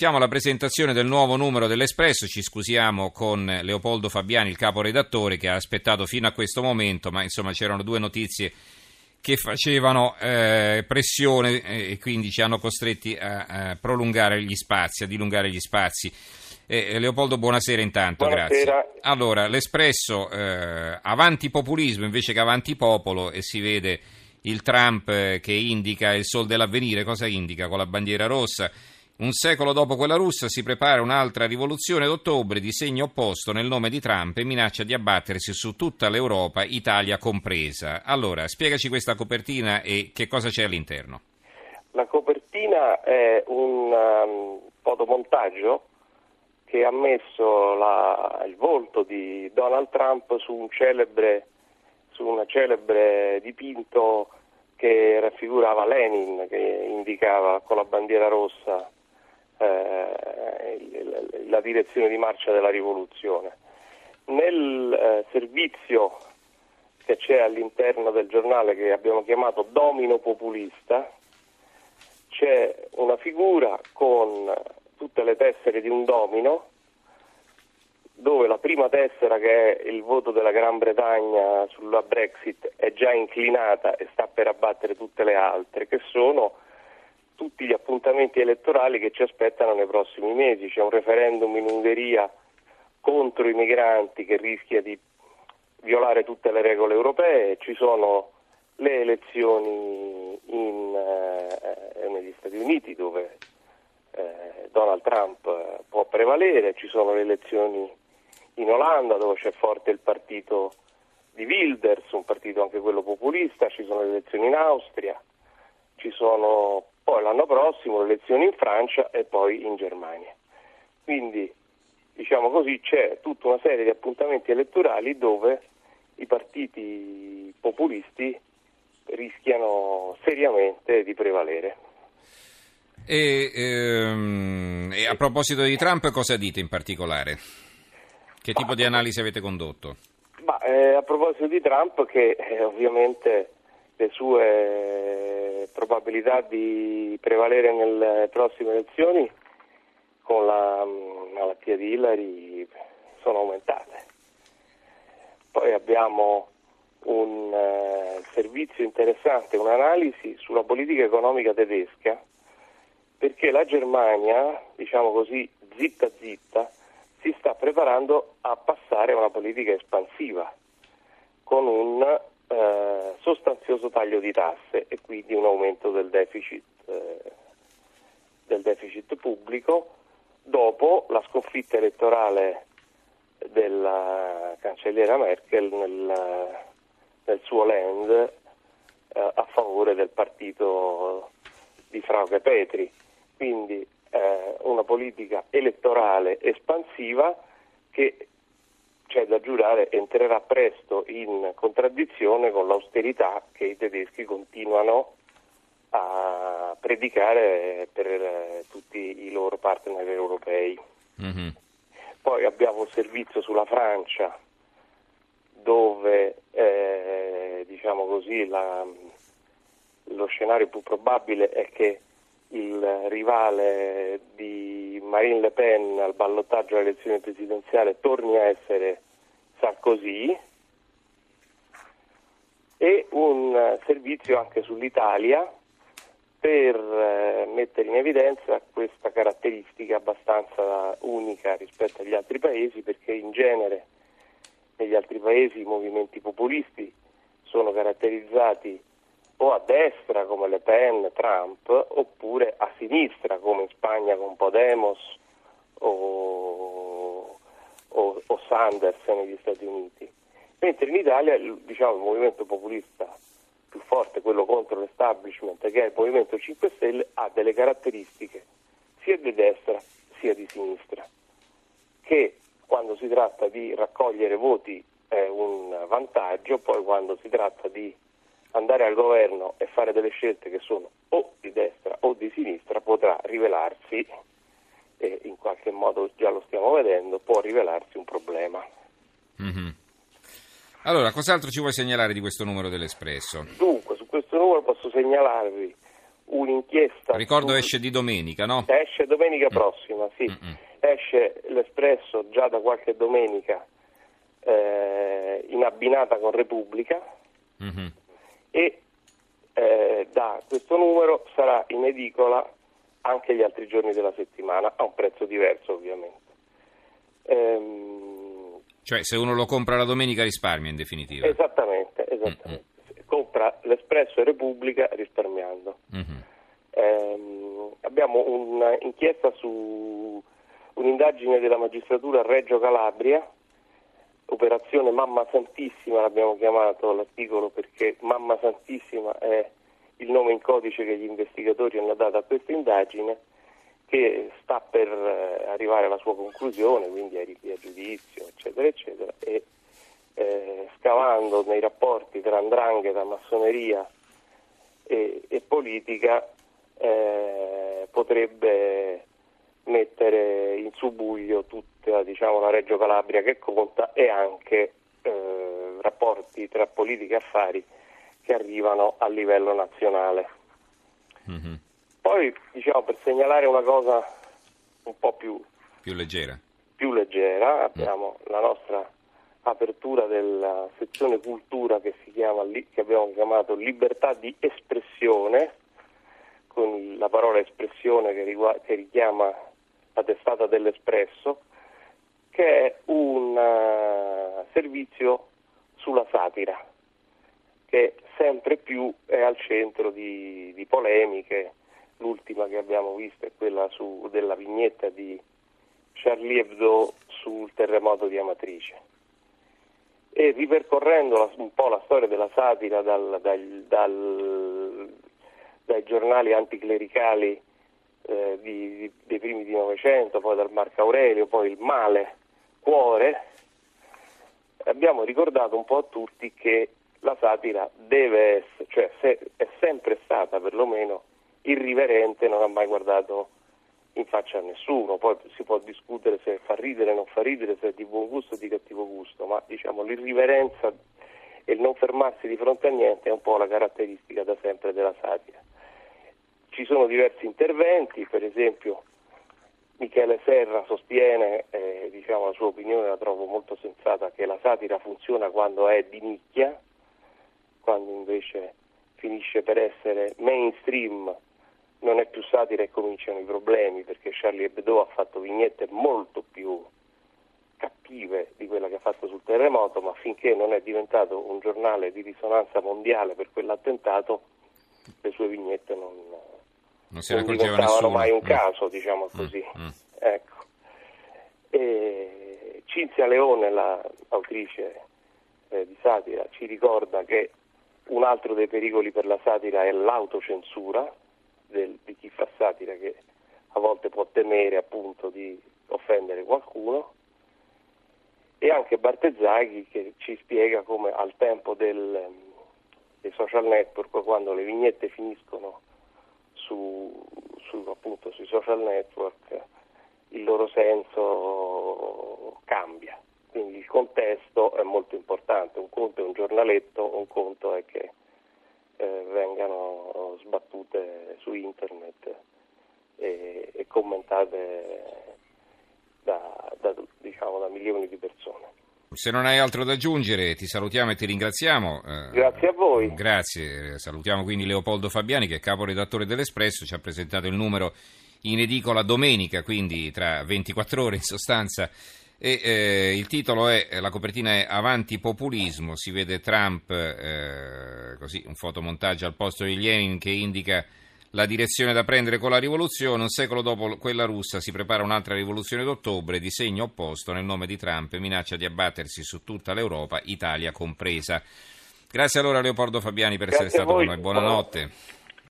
Siamo alla presentazione del nuovo numero dell'Espresso, ci scusiamo con Leopoldo Fabiani, il caporedattore, che ha aspettato fino a questo momento, ma insomma c'erano due notizie che facevano eh, pressione eh, e quindi ci hanno costretti a, a, prolungare gli spazi, a dilungare gli spazi. Eh, Leopoldo, buonasera intanto, buonasera. grazie. Allora, l'Espresso eh, avanti populismo invece che avanti popolo e si vede il Trump eh, che indica il sol dell'avvenire, cosa indica con la bandiera rossa? Un secolo dopo quella russa si prepara un'altra rivoluzione d'ottobre di segno opposto nel nome di Trump e minaccia di abbattersi su tutta l'Europa, Italia compresa. Allora, spiegaci questa copertina e che cosa c'è all'interno. La copertina è un um, fotomontaggio che ha messo la, il volto di Donald Trump su un celebre, su una celebre dipinto che raffigurava Lenin, che indicava con la bandiera rossa eh, la direzione di marcia della rivoluzione. Nel eh, servizio che c'è all'interno del giornale che abbiamo chiamato domino populista c'è una figura con tutte le tessere di un domino dove la prima tessera che è il voto della Gran Bretagna sulla Brexit è già inclinata e sta per abbattere tutte le altre che sono tutti gli appuntamenti elettorali che ci aspettano nei prossimi mesi. C'è un referendum in Ungheria contro i migranti che rischia di violare tutte le regole europee, ci sono le elezioni in, eh, negli Stati Uniti dove eh, Donald Trump eh, può prevalere, ci sono le elezioni in Olanda dove c'è forte il partito di Wilders, un partito anche quello populista, ci sono le elezioni in Austria, ci sono poi l'anno prossimo le elezioni in Francia e poi in Germania. Quindi, diciamo così, c'è tutta una serie di appuntamenti elettorali dove i partiti populisti rischiano seriamente di prevalere. E, ehm, e, a proposito di Trump, cosa dite in particolare? Che tipo di analisi avete condotto? Ma, eh, a proposito di Trump, che eh, ovviamente le sue probabilità di prevalere nelle prossime elezioni con la mm, malattia di Hillary sono aumentate. Poi abbiamo un uh, servizio interessante, un'analisi sulla politica economica tedesca, perché la Germania, diciamo così, zitta zitta, si sta preparando a passare a una politica espansiva con un eh, sostanzioso taglio di tasse e quindi un aumento del deficit, eh, del deficit pubblico dopo la sconfitta elettorale della cancelliera Merkel nel, nel suo land eh, a favore del partito di Frauke Petri. Quindi eh, una politica elettorale espansiva che c'è da giurare entrerà presto in contraddizione con l'austerità che i tedeschi continuano a predicare per eh, tutti i loro partner europei. Mm-hmm. Poi abbiamo un servizio sulla Francia dove eh, diciamo così, la, lo scenario più probabile è che il rivale di Marine Le Pen al ballottaggio all'elezione presidenziale torni a essere Sarkozy e un servizio anche sull'Italia per eh, mettere in evidenza questa caratteristica abbastanza unica rispetto agli altri paesi perché in genere negli altri paesi i movimenti populisti sono caratterizzati o a destra come Le Pen, Trump, oppure a sinistra come in Spagna con Podemos o, o, o Sanders negli Stati Uniti. Mentre in Italia diciamo, il movimento populista più forte, quello contro l'establishment, che è il Movimento 5 Stelle, ha delle caratteristiche sia di destra sia di sinistra, che quando si tratta di raccogliere voti è un vantaggio, poi quando si tratta di andare al governo e fare delle scelte che sono o di destra o di sinistra potrà rivelarsi, e in qualche modo già lo stiamo vedendo, può rivelarsi un problema. Mm-hmm. Allora, cos'altro ci vuoi segnalare di questo numero dell'Espresso? Dunque, su questo numero posso segnalarvi un'inchiesta. Ricordo su... esce di domenica, no? Esce domenica Mm. prossima, sì. Mm-mm. Esce l'Espresso già da qualche domenica eh, in abbinata con Repubblica Mhm. E eh, da questo numero sarà in edicola anche gli altri giorni della settimana, a un prezzo diverso ovviamente. Ehm, Cioè, se uno lo compra la domenica risparmia in definitiva. esattamente, esattamente. Compra l'Espresso e Repubblica risparmiando. Mhm. Ehm, abbiamo un'inchiesta su un'indagine della magistratura a Reggio Calabria, operazione Mamma Santissima l'abbiamo chiamato l'articolo perché Mamma Santissima è il nome in codice che gli investigatori hanno dato a questa indagine che sta per eh, arrivare alla sua conclusione, quindi a giudizio, eccetera, eccetera, e eh, scavando nei rapporti tra andrangheta, massoneria e, e politica eh, potrebbe mettere in subbuglio tutta diciamo, la Reggio Calabria che conta e anche eh, rapporti tra politica e affari che arrivano a livello nazionale. Mhm. Poi diciamo, per segnalare una cosa un po' più Più leggera. più leggera, abbiamo la nostra apertura della sezione cultura che, si chiama, che abbiamo chiamato libertà di espressione, con la parola espressione che richiama la testata dell'Espresso, che è un eh, servizio sulla satira, che sempre più è al centro di, di polemiche. L'ultima che abbiamo visto è quella su- della vignetta di Charlie Hebdo sul terremoto di Amatrice. E ripercorrendo la- un po' la storia della satira dal- dal- dal- dai giornali anticlericali eh, di- di- dei primi di Novecento, poi dal Marco Aurelio, poi il male, cuore, abbiamo ricordato un po' a tutti che la satira deve essere, cioè se- è sempre stata perlomeno irriverente, non ha mai guardato in faccia a nessuno, poi si può discutere se fa ridere o non fa ridere, se è di buon gusto o di cattivo gusto, ma diciamo l'irriverenza e il non fermarsi di fronte a niente è un po' la caratteristica da sempre della satira. Ci sono diversi interventi, per esempio Michele Serra sostiene, eh, diciamo la sua opinione la trovo molto sensata, che la satira funziona quando è di nicchia, quando invece finisce per essere mainstream non è più satira e cominciano i problemi perché Charlie Hebdo ha fatto vignette molto più cattive di quella che ha fatto sul terremoto, ma finché non è diventato un giornale di risonanza mondiale per quell'attentato, le sue vignette non, Non accorgeva diventavano nessuno. mai un Mm. caso, diciamo così. Mm, mm. Ecco. E Cinzia Leone, l'autrice eh, di satira, ci ricorda che un altro dei pericoli per la satira è l'autocensura del- di chi fa satira che a volte può temere appunto di offendere qualcuno e anche Bartezzaghi che ci spiega come al tempo del, dei social network quando le vignette finiscono su, su, appunto, sui social network il loro senso cambia quindi il contesto è molto importante un conto è un giornaletto un conto è che eh, vengano sbattute su internet e, e commentate da, da, diciamo, da milioni di persone. Se non hai altro da aggiungere, ti salutiamo e ti ringraziamo. Eh, Grazie a voi. Grazie. Salutiamo quindi Leopoldo Fabiani, che è caporedattore dell'Espresso, ci ha presentato il numero in edicola domenica, quindi tra 24 ore in sostanza. E eh, il titolo è, la copertina è Avanti populismo, si vede Trump, eh, così un fotomontaggio al posto di Lenin che indica la direzione da prendere con la rivoluzione. Un secolo dopo quella russa si prepara un'altra rivoluzione d'ottobre di segno opposto nel nome di Trump minaccia di abbattersi su tutta l'Europa, Italia compresa. Grazie allora Leopoldo Fabiani per Grazie essere stato con noi. Buonanotte.